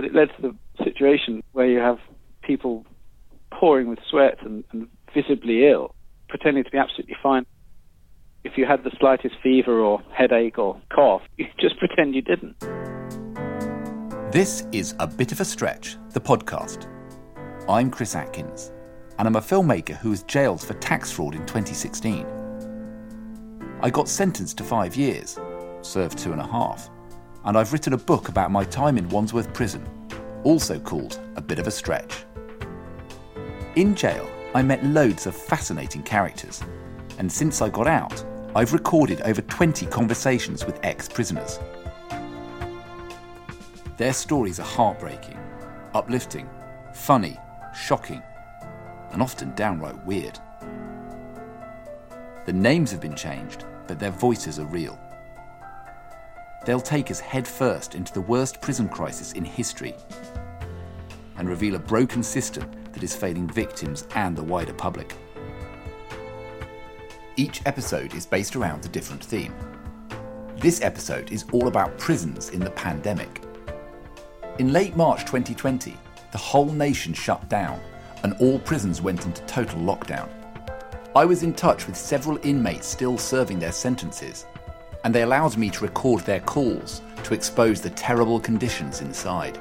But it led to the situation where you have people pouring with sweat and, and visibly ill, pretending to be absolutely fine. If you had the slightest fever or headache or cough, you just pretend you didn't. This is A Bit of a Stretch, the podcast. I'm Chris Atkins, and I'm a filmmaker who was jailed for tax fraud in 2016. I got sentenced to five years, served two and a half, and I've written a book about my time in Wandsworth Prison, also called A Bit of a Stretch. In jail, I met loads of fascinating characters, and since I got out, I've recorded over 20 conversations with ex prisoners. Their stories are heartbreaking, uplifting, funny, shocking, and often downright weird. The names have been changed, but their voices are real. They'll take us headfirst into the worst prison crisis in history and reveal a broken system that is failing victims and the wider public. Each episode is based around a different theme. This episode is all about prisons in the pandemic. In late March 2020, the whole nation shut down and all prisons went into total lockdown. I was in touch with several inmates still serving their sentences, and they allowed me to record their calls to expose the terrible conditions inside.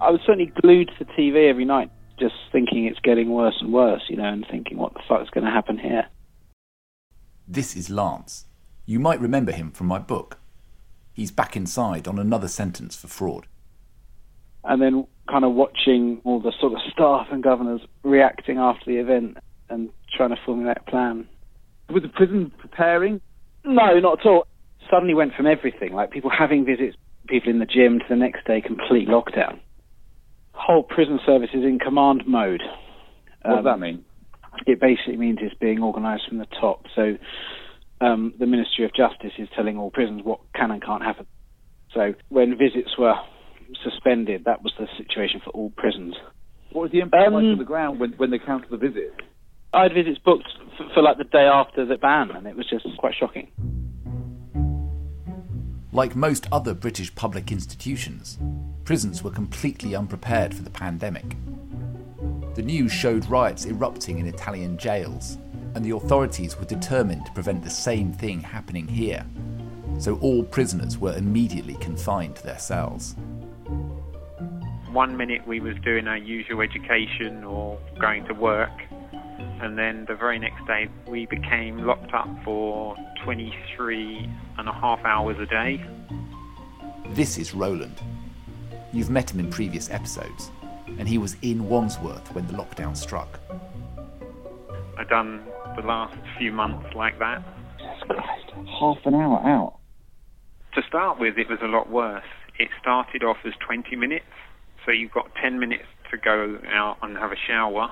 I was certainly glued to the TV every night, just thinking it's getting worse and worse, you know, and thinking what the fuck's going to happen here. This is Lance. You might remember him from my book. He's back inside on another sentence for fraud. And then kind of watching all the sort of staff and governors reacting after the event and trying to formulate a plan. Was the prison preparing? No, not at all. Suddenly went from everything, like people having visits, people in the gym, to the next day complete lockdown. Whole prison service is in command mode. What does Um, that mean? It basically means it's being organised from the top. So um, the Ministry of Justice is telling all prisons what can and can't happen. So when visits were suspended, that was the situation for all prisons. What was the impact like Um, on the ground when, when they counted the visits? I had visits booked for, for like the day after the ban, and it was just quite shocking. Like most other British public institutions, prisons were completely unprepared for the pandemic. The news showed riots erupting in Italian jails, and the authorities were determined to prevent the same thing happening here. So all prisoners were immediately confined to their cells. one minute we was doing our usual education or going to work and then the very next day we became locked up for 23 and a half hours a day This is Roland. You've met him in previous episodes, and he was in Wandsworth when the lockdown struck. I've done the last few months like that Half an hour out. to start with it was a lot worse it started off as 20 minutes so you've got 10 minutes to go out and have a shower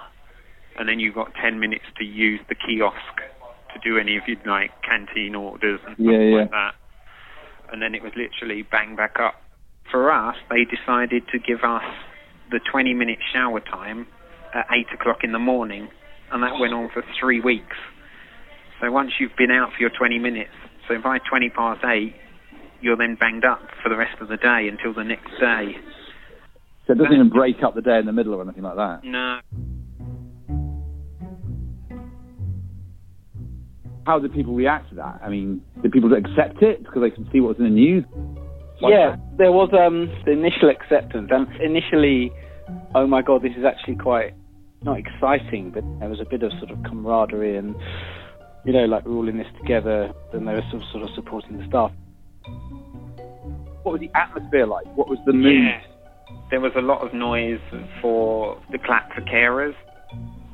and then you've got 10 minutes to use the kiosk to do any of your like canteen orders and stuff Yeah, yeah. like that and then it was literally bang back up for us they decided to give us the 20 minute shower time at 8 o'clock in the morning and that went on for three weeks so once you've been out for your 20 minutes so by 20 past 8 you're then banged up for the rest of the day until the next day. So it doesn't even break up the day in the middle or anything like that. No. How did people react to that? I mean, did people accept it because they can see what's in the news? Like yeah, that? there was um, the initial acceptance, and initially, oh my god, this is actually quite not exciting, but there was a bit of sort of camaraderie and you know, like we're all in this together. And they were sort of, sort of supporting the staff. What was the atmosphere like? What was the mood? Yeah. There was a lot of noise for the clap for carers.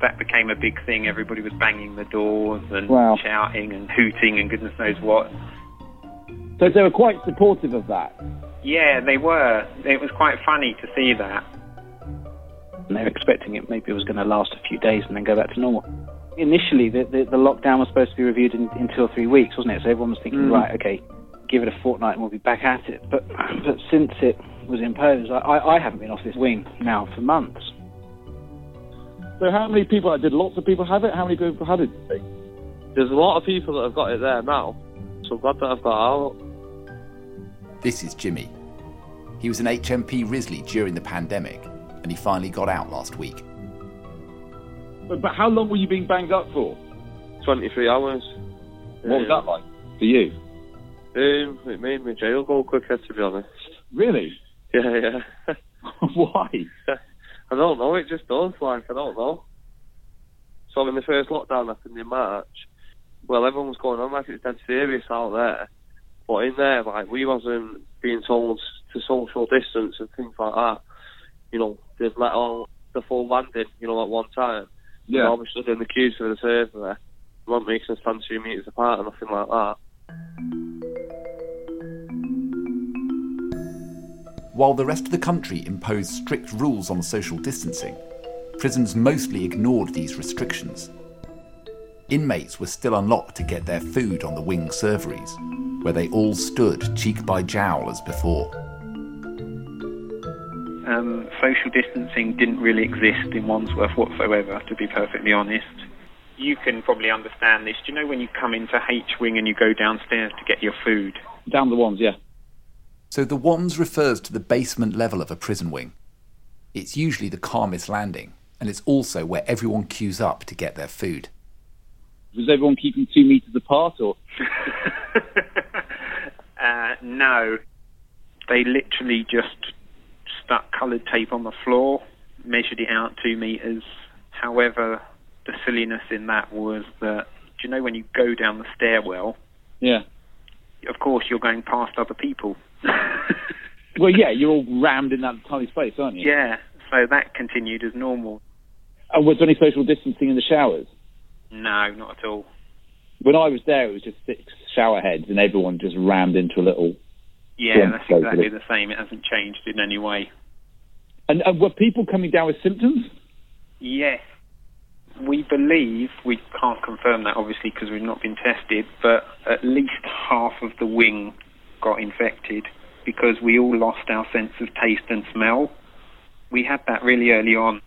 That became a big thing. Everybody was banging the doors and Wow. shouting and hooting and goodness knows what. So they were quite supportive of that. Yeah, they were. It was quite funny to see that. And they were expecting it maybe it was going to last a few days and then go back to normal. Initially, the, the, the lockdown was supposed to be reviewed in, in two or three weeks, wasn't it? So everyone was thinking, Mm. right, okay, give it a fortnight and we'll be back at it. But but since it was imposed, I, I, I haven't been off this wing now for months. So how many people did lots of people have it? How many people had it? do you think? There's a lot of people that have got it there now, so I'm glad that I've got out. This is Jimmy. He was an HMP Risley during the pandemic, and he finally got out last week. But, but how long were you being banged up for? 23 hours. What was that like for you? Um, it made my jail go quicker, to be honest. Really? Yeah, yeah. Why? I don't know, it just does, like, I don't know. So when the first lockdown happened in March, well, everyone was going on like it's dead serious out there. But in there, like, we wasn't being told to social distance and things like that. You know, they'd let all the full landing, you know, at one time. Yeah. All we stood in the queues for the server there. We weren't making us stand two metres apart or nothing like that. While the rest of the country imposed strict rules on social distancing, prisons mostly ignored these restrictions. Inmates were still unlocked to get their food on the wing serveries, where they all stood cheek by jowl as before. Um, social distancing didn't really exist in Wandsworth whatsoever, to be perfectly honest. You can probably understand this. Do you know when you come into H Wing and you go downstairs to get your food? Down the ones, yeah. So the ones refers to the basement level of a prison wing. It's usually the calmest landing, and it's also where everyone queues up to get their food. Was everyone keeping two meters apart, or uh, no. They literally just stuck coloured tape on the floor, measured it out two metres. However, the silliness in that was that, do you know when you go down the stairwell, yeah? of course you're going past other people. Well, yeah, you're all rammed in that tiny space, aren't you? yeah, so that continued as normal. And was there any social distancing in the showers? No, not at all. When I was there, it was just six shower heads, and everyone just rammed into a little. Yeah, Yeah, that's exactly the same. It hasn't changed in any way. And, and were people coming down with symptoms? Yes. We believe, we can't confirm that obviously because we've not been tested, but at least half of the wing got infected because we all lost our sense of taste and smell. We had that really early on.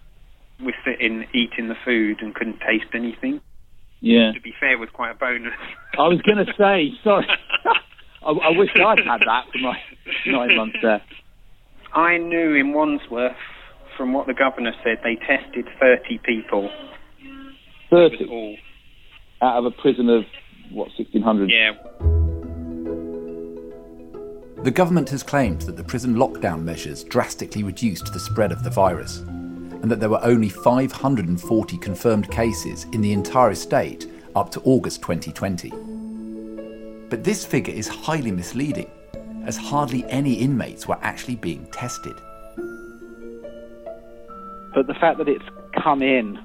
We're sitting eating the food and couldn't taste anything. Yeah. To be fair, it was quite a bonus. I was going to say, sorry. I, I wish I'd had that for my nine months there. I knew in Wandsworth, from what the governor said, they tested 30 people. 30 all. out of a prison of, what, 1,600? Yeah, The government has claimed that the prison lockdown measures drastically reduced the spread of the virus, and that there were only 540 confirmed cases in the entire estate up to August 2020. But this figure is highly misleading, as hardly any inmates were actually being tested. But the fact that it's come in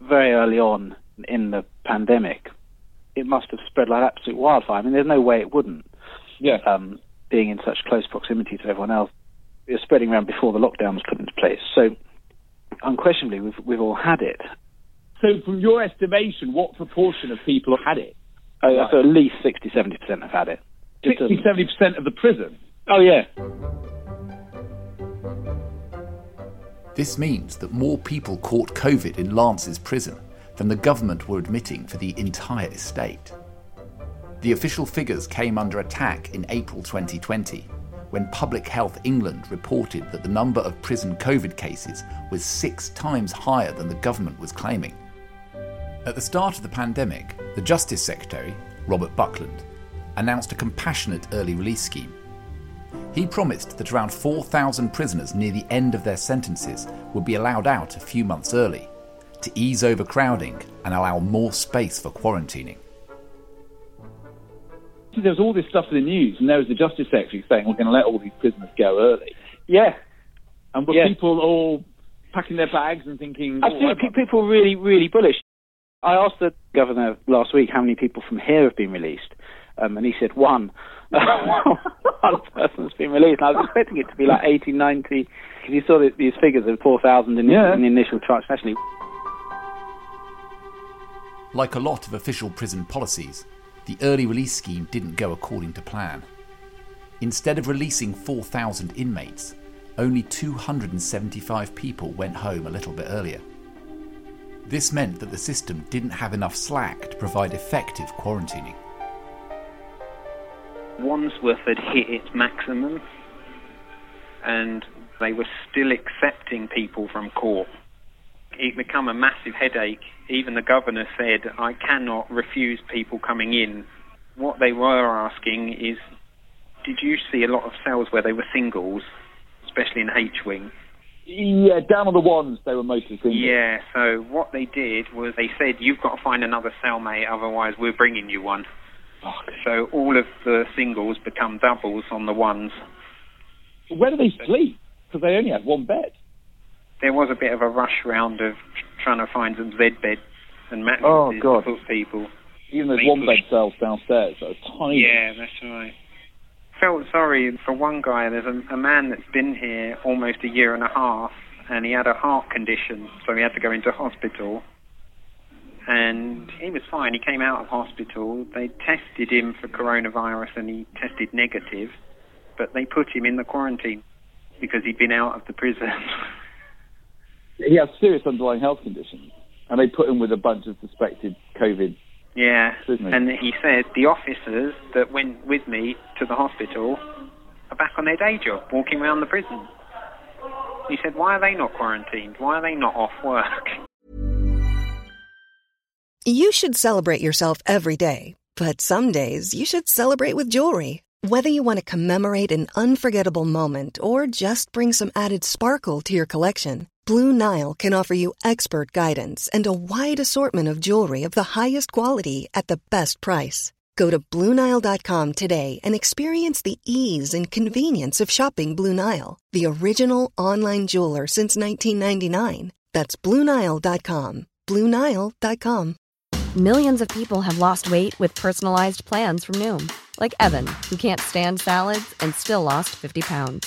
very early on in the pandemic, it must have spread like absolute wildfire. I mean, there's no way it wouldn't. Yeah. um, being in such close proximity to everyone else. It was spreading around before the lockdown was put into place. So, unquestionably, we've, we've all had it. So, from your estimation, what proportion of people have had it? Oh, Right. So at least 60, 70% have had it. Just 60, 70% of the prison. Oh, yeah. This means that more people caught COVID in Lance's prison than the government were admitting for the entire estate. The official figures came under attack in April 2020 when Public Health England reported that the number of prison COVID cases was six times higher than the government was claiming. At the start of the pandemic, the Justice Secretary, Robert Buckland, announced a compassionate early release scheme. He promised that around 4,000 prisoners near the end of their sentences would be allowed out a few months early to ease overcrowding and allow more space for quarantining. There was all this stuff in the news, and there was the Justice Secretary saying we're going to let all these prisoners go early. Yeah, And were Yeah. people all packing their bags and thinking, oh. I'm- Pe- People were really, really bullish. I asked the governor last week how many people from here have been released, um, and he said one. one person's been released. And I was expecting it to be like 80, 90, because you saw the, these figures of 4,000 in, Yeah. in the initial trial, especially. Like a lot of official prison policies, the early release scheme didn't go according to plan. Instead of releasing 4,000 inmates, only 275 people went home a little bit earlier. This meant that the system didn't have enough slack to provide effective quarantining. Wandsworth had hit its maximum, and they were still accepting people from court. It become a massive headache. Even the governor said, I cannot refuse people coming in. What they were asking is, did you see a lot of cells where they were singles, especially in H Wing? yeah, down on the ones, they were mostly singles. Yeah, so what they did was they said, you've got to find another cellmate, otherwise we're bringing you one. So all of the singles become doubles on the ones. Where do they sleep? Because they only had one bed. There was a bit of a rush round of trying to find some Z beds and mattresses Oh, God. to put people. Even those one bed cells downstairs that are tiny. Yeah, that's right. Felt sorry for one guy. There's a, a man that's been here almost a year and a half, and he had a heart condition, so he had to go into hospital. And he was fine. He came out of hospital. They tested him for coronavirus, and he tested negative. But they put him in the quarantine because he'd been out of the prison. He has serious underlying health conditions. And they put him with a bunch of suspected COVID. Yeah, Isn't and he said the officers that went with me to the hospital are back on their day job, walking around the prison. He said, why are they not quarantined? Why are they not off work? You should celebrate yourself every day, but some days you should celebrate with jewelry. Whether you want to commemorate an unforgettable moment or just bring some added sparkle to your collection, Blue Nile can offer you expert guidance and a wide assortment of jewelry of the highest quality at the best price. Go to BlueNile.com today and experience the ease and convenience of shopping Blue Nile, the original online jeweler since 1999. That's BlueNile.com. BlueNile.com. Millions of people have lost weight with personalized plans from Noom, like Evan, who can't stand salads and still lost 50 pounds.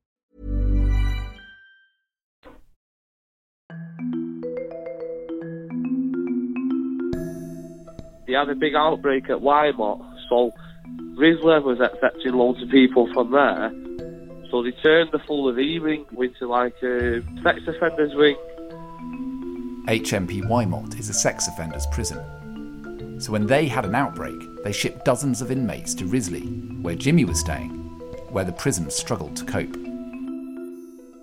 They had a big outbreak at Wymott, so Risley was accepting loads of people from there. So they turned the full of E wing into like a sex offenders wing. HMP Wymott is a sex offenders prison. So when they had an outbreak, they shipped dozens of inmates to Risley, where Jimmy was staying, where the prison struggled to cope.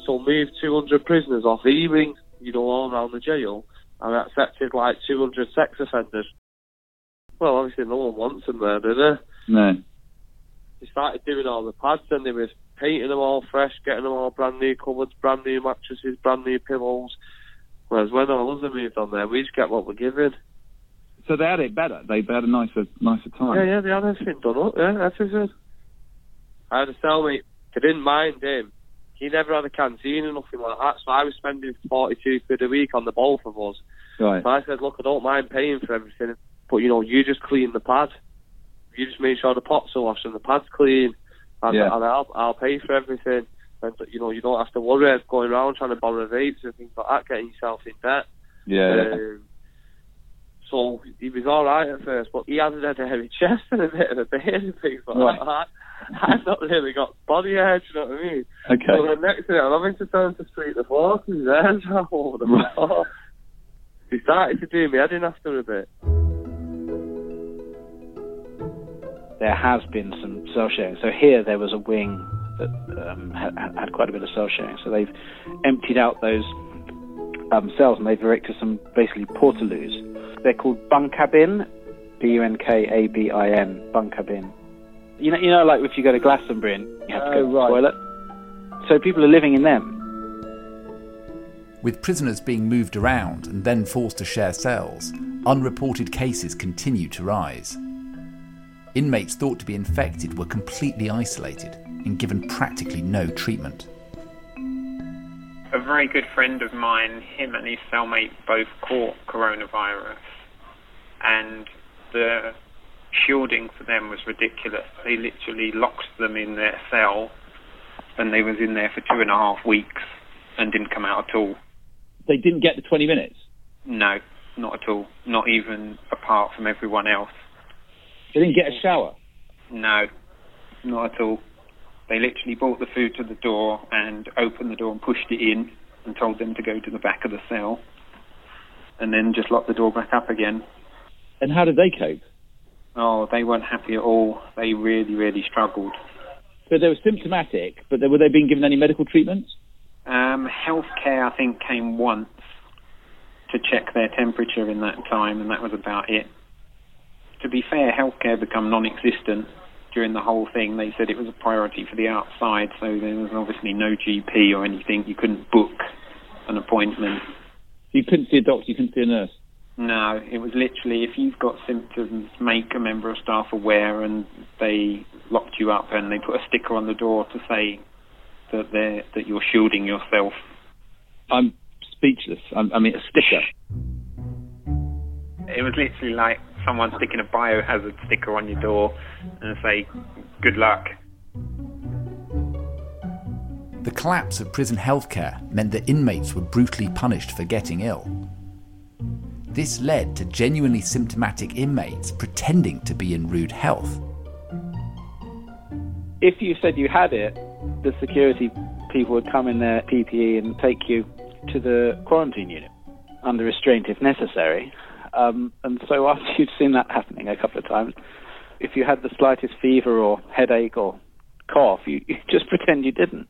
So moved 200 prisoners off E wing, you know, all around the jail, and accepted like 200 sex offenders. Well, obviously no one wants them there, do they? No. They started doing all the pads and they was painting them all fresh, getting them all brand new cupboards, brand new mattresses, brand new pillows. Whereas when all others moved on there, we just get what we're given. So they had it better. They, they had a nicer, nicer time. Yeah, yeah, they had everything done up, yeah, everything. I had a cellmate, they didn't mind him, he never had a canteen or nothing like that. So I was spending 42 quid a week on the both of us. Right. So I said, look, I don't mind paying for everything, but you know, you just clean the pad. You just make sure the pots are washed and the pad's clean, and, Yeah. and I'll I'll pay for everything. And you know, you don't have to worry of going around trying to borrow vapes and things like that, getting yourself in debt. Yeah. Um, so he was all right at first, but he hasn't had a heavy chest and a bit of a beard and things like Right. that. I've not really got body hair, do you know what I mean? Okay. So the next thing I'm having to turn to street the floor because his hair's all over the floor. He started to do me head in after a bit. There has been some cell sharing. So here there was a wing that um, had, had quite a bit of cell sharing. So they've emptied out those um, cells and they've erected some basically portaloos. They're called bunkabin, B-U-N-K-A-B-I-N, bunkabin. You know, you know, like if you go to Glastonbury and you have to go Oh, to the toilet. So people are living in them. With prisoners being moved around and then forced to share cells, unreported cases continue to rise. Inmates thought to be infected were completely isolated and given practically no treatment. A very good friend of mine, him and his cellmate both caught coronavirus, and the shielding for them was ridiculous. They literally locked them in their cell, and they was in there for two and a half weeks and didn't come out at all. They didn't get the 20 minutes. No, not at all. Not even apart from everyone else. They didn't get a shower. No, not at all. They literally brought the food to the door and opened the door and pushed it in and told them to go to the back of the cell and then just locked the door back up again. And how did they cope? Oh, they weren't happy at all. They really, really struggled. So they were symptomatic, but they, were they being given any medical treatment? Um, healthcare, I think, came once to check their temperature in that time, and that was about it. To be fair, healthcare become non-existent during the whole thing. They said it was a priority for the outside, so there was obviously no GP or anything. You couldn't book an appointment. You couldn't see a doctor, you couldn't see a nurse. No, it was literally if you've got symptoms, make a member of staff aware, and they locked you up and they put a sticker on the door to say that they're that you're shielding yourself. I'm speechless. I'm, I mean, a sticker. It was literally like someone sticking a biohazard sticker on your door and say, "Good luck." The collapse of prison healthcare meant that inmates were brutally punished for getting ill. This led to genuinely symptomatic inmates pretending to be in rude health. If you said you had it, the security people would come in their PPE and take you to the quarantine unit under restraint if necessary. Um, and so after you'd seen that happening a couple of times, if you had the slightest fever or headache or cough, you, you just pretend you didn't.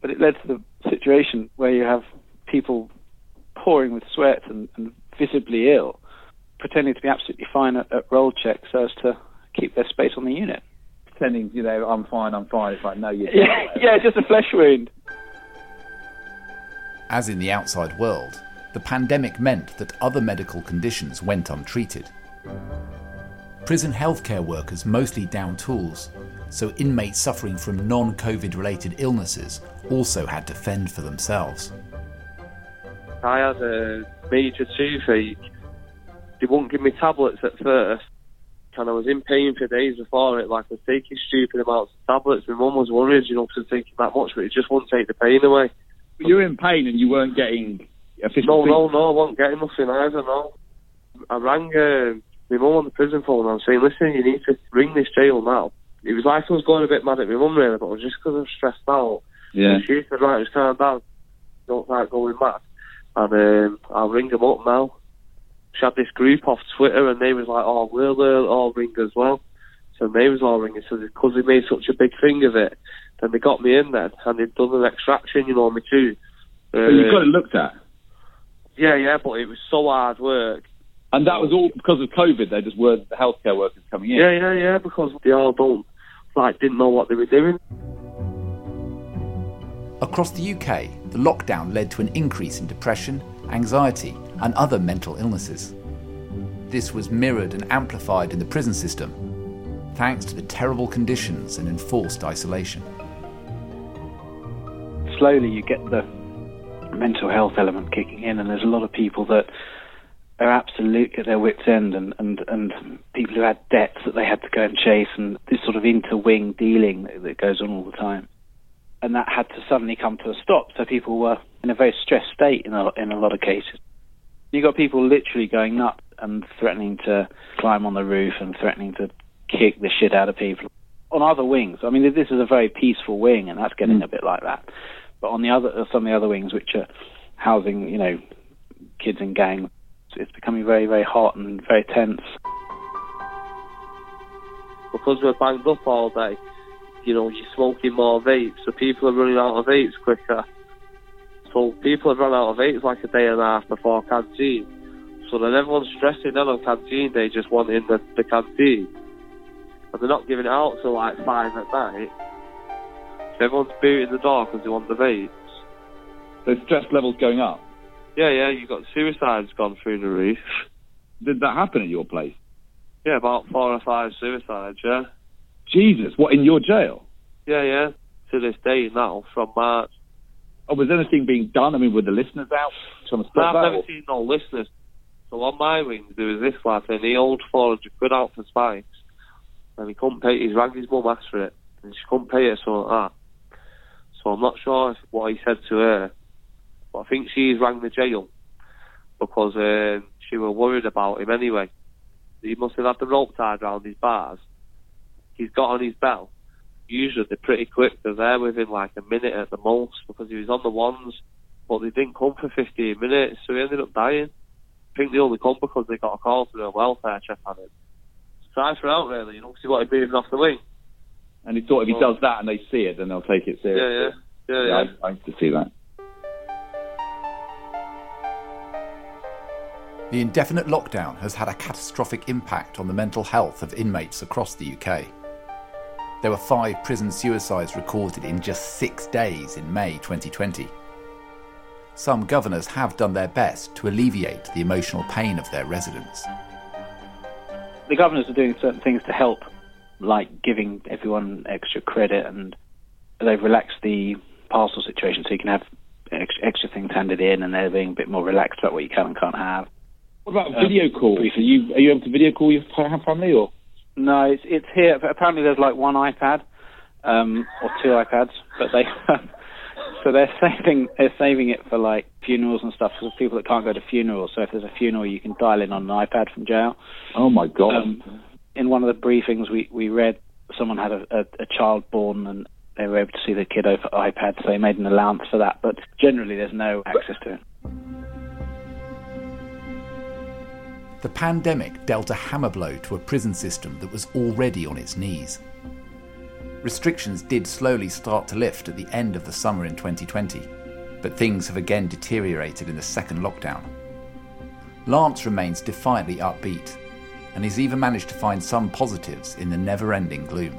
But it led to the situation where you have people pouring with sweat and, and visibly ill, pretending to be absolutely fine at, at roll check so as to keep their space on the unit. Pretending, you know, I'm fine, I'm fine. It's like, no, you're Yeah, yeah, just a flesh wound. As in the outside world, the pandemic meant that other medical conditions went untreated. Prison healthcare workers mostly down tools, so inmates suffering from non COVID related illnesses also had to fend for themselves. I had a major toothache. They wouldn't give me tablets at first, and I was in pain for days before it. Like I was taking stupid amounts of tablets. My mum was worried, you know, to taking that much, but it just wouldn't take the pain away. You were in pain and you weren't getting No, no, no, I wasn't getting nothing either, no. I rang uh, my mum on the prison phone and I was saying, listen, you need to ring this jail now. It was like I was going a bit mad at my mum really, but it was just because I was stressed out. Yeah. And she said, right, just calm down. Don't start going mad. And um, I'll ring them up now. She had this group off Twitter and they was like, oh, we'll uh, all ring as well. So they was all ringing. So because they made such a big thing of it, then they got me in then and they'd done an extraction, you know, on me too. So you got it looked at. Yeah, yeah, but it was so hard work. And that was all because of COVID. They just weren't the healthcare workers coming in. Yeah, yeah, yeah, because they all don't, like, didn't know what they were doing. Across the UK, the lockdown led to an increase in depression, anxiety, and other mental illnesses. This was mirrored and amplified in the prison system, thanks to the terrible conditions and enforced isolation. slowly you get the mental health element kicking in, and there's a lot of people that are absolutely at their wits' end, and, and, and people who had debts that they had to go and chase, and this sort of interwing dealing that, that goes on all the time. And that had to suddenly come to a stop, so people were in a very stressed state in a, in a lot of cases. You got people literally going nuts and threatening to climb on the roof and threatening to kick the shit out of people. On other wings, I mean, this is a very peaceful wing, and that's getting mm. a bit like that. But on the other, uh, some of the other wings, which are housing, you know, kids and gangs, it's becoming very, very hot and very tense. Because we're banged up all day, you know, you're smoking more vapes, so people are running out of vapes quicker. So people have run out of vapes like a day and a half before canteen. So then everyone's stressing out on canteen day, just wanting the, the canteen. And they're not giving it out till like 5 at night. Everyone's in the dark because they want the. So stress levels going up. Yeah, yeah, you've got suicides gone through the roof. Did that happen at your place? Yeah, about four or five suicides, yeah. Jesus, what in your jail? Yeah, yeah. To this day now, from March. Oh, was anything being done? I mean, were the listeners out trying to No, I've that? never or- seen no listeners. So on my wing, there was this lad, and he owed 400 quid out for spikes. And he couldn't pay, he's rang his mum, asked for it, and she couldn't pay it, so like that. So I'm not sure what he said to her, but I think she's rang the jail because um, she were worried about him anyway. He must have had the rope tied around his bars. He's got on his bell. Usually they're pretty quick. They're there within like a minute at the most because he was on the ones, but they didn't come for 15 minutes, so he ended up dying. I think they only come because they got a call do a welfare check on him. Try for out really, you know, 'cause he wanted moving off the wing. And he thought if he oh. does that and they see it, then they'll take it Yeah, seriously. yeah, yeah, yeah. I, I used to see that. The indefinite lockdown has had a catastrophic impact on the mental health of inmates across the UK. There were five prison suicides recorded in just six days in May 2020. Some governors have done their best to alleviate the emotional pain of their residents. The governors are doing certain things to help, like giving everyone extra credit, and they've relaxed the parcel situation so you can have ex- extra things handed in, and they're being a bit more relaxed about what you can and can't have. What about Um, video calls? Are you are you able to video call your family or? No, it's it's here. Apparently, there's like one iPad um, or two iPads, but they so they're saving they're saving it for like funerals and stuff for people that can't go to funerals. So if there's a funeral, you can dial in on an iPad from jail. Oh my god! Um, in one of the briefings we we read, someone had a, a, a child born and they were able to see the kid over iPad, so they made an allowance for that. But generally, there's no access to it. The pandemic dealt a hammer blow to a prison system that was already on its knees. Restrictions did slowly start to lift at the end of the summer in 2020, but things have again deteriorated in the second lockdown. Lance remains defiantly upbeat, and he's even managed to find some positives in the never ending gloom.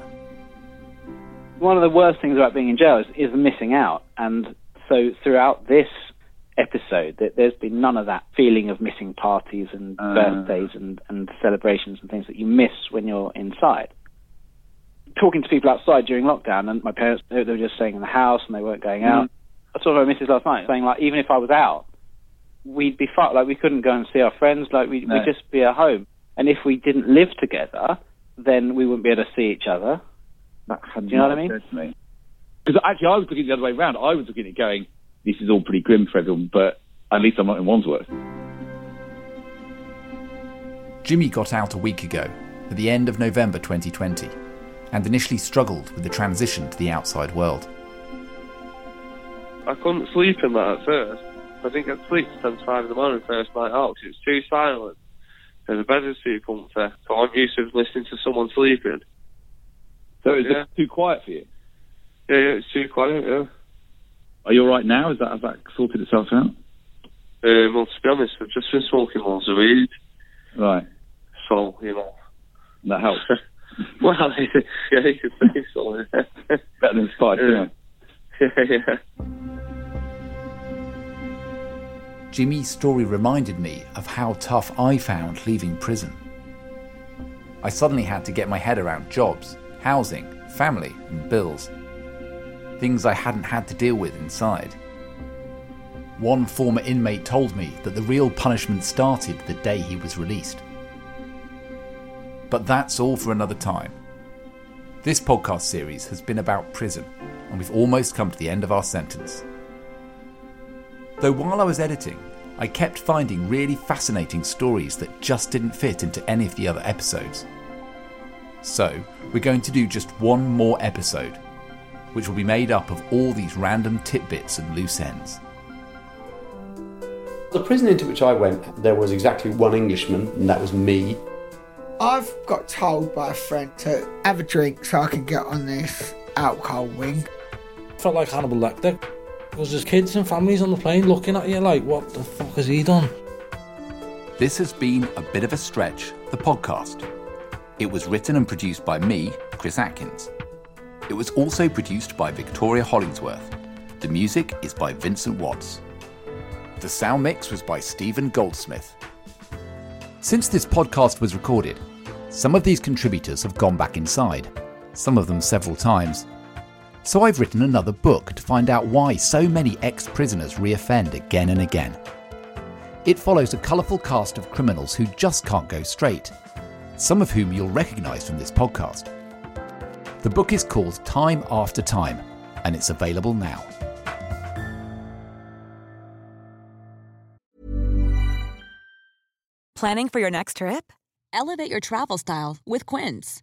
one of the worst things about being in jail is, is missing out. And so throughout this episode, that there's been none of that feeling of missing parties and Uh. birthdays and, and celebrations and things that you miss when you're inside. Talking to people outside during lockdown, and my parents, they, they were just staying in the house and they weren't going out. I saw my missus last night saying, like, even if I was out, we'd be fine. Like, we couldn't go and see our friends. Like, we'd, No. we'd just be at home. And if we didn't live together, then we wouldn't be able to see each other. That had Do you know what I mean? occurred me. Because actually, I was looking the other way around. I was looking at going, "This is all pretty grim for everyone," but at least I'm not in Wandsworth. Jimmy got out a week ago, at the end of November 2020, and initially struggled with the transition to the outside world. I couldn't sleep in that at first. I didn't get sleep till 5 in the morning first night out 'cause it was too silent. The bed was too comfy. So I'm used to listening to someone sleeping. So is Yeah. it too quiet for you? Yeah, yeah, it's too quiet, yeah. Are you all right now? Is that has that sorted itself out? Um, well, to be honest, I've just been smoking loads of weed. Right, So, you know. that helps. well, yeah, you could say so. Better than spice, Yeah. yeah. yeah, yeah. Jimmy's story reminded me of how tough I found leaving prison. I suddenly had to get my head around jobs, housing, family, and bills. things I hadn't had to deal with inside. One former inmate told me that the real punishment started the day he was released. But that's all for another time. This podcast series has been about prison, and we've almost come to the end of our sentence. Though while I was editing, I kept finding really fascinating stories that just didn't fit into any of the other episodes. So, we're going to do just one more episode, which will be made up of all these random tidbits and loose ends. The prison into which I went, there was exactly one Englishman, and that was me. I've got told by a friend to have a drink so I can get on this alcohol wing. Felt like Hannibal Lecter. Because there's kids and families on the plane looking at you like, what the fuck has he done? This has been a bit of a stretch, the podcast. It was written and produced by me, Chris Atkins. It was also produced by Victoria Hollingsworth. The music is by Vincent Watts. The sound mix was by Stephen Goldsmith. Since this podcast was recorded, some of these contributors have gone back inside, some of them several times. So I've written another book to find out why so many ex prisoners reoffend again and again. It follows a colourful cast of criminals who just can't go straight, some of whom you'll recognise from this podcast. The book is called Time After Time, and it's available now. Planning for your next trip? Elevate your travel style with Quince.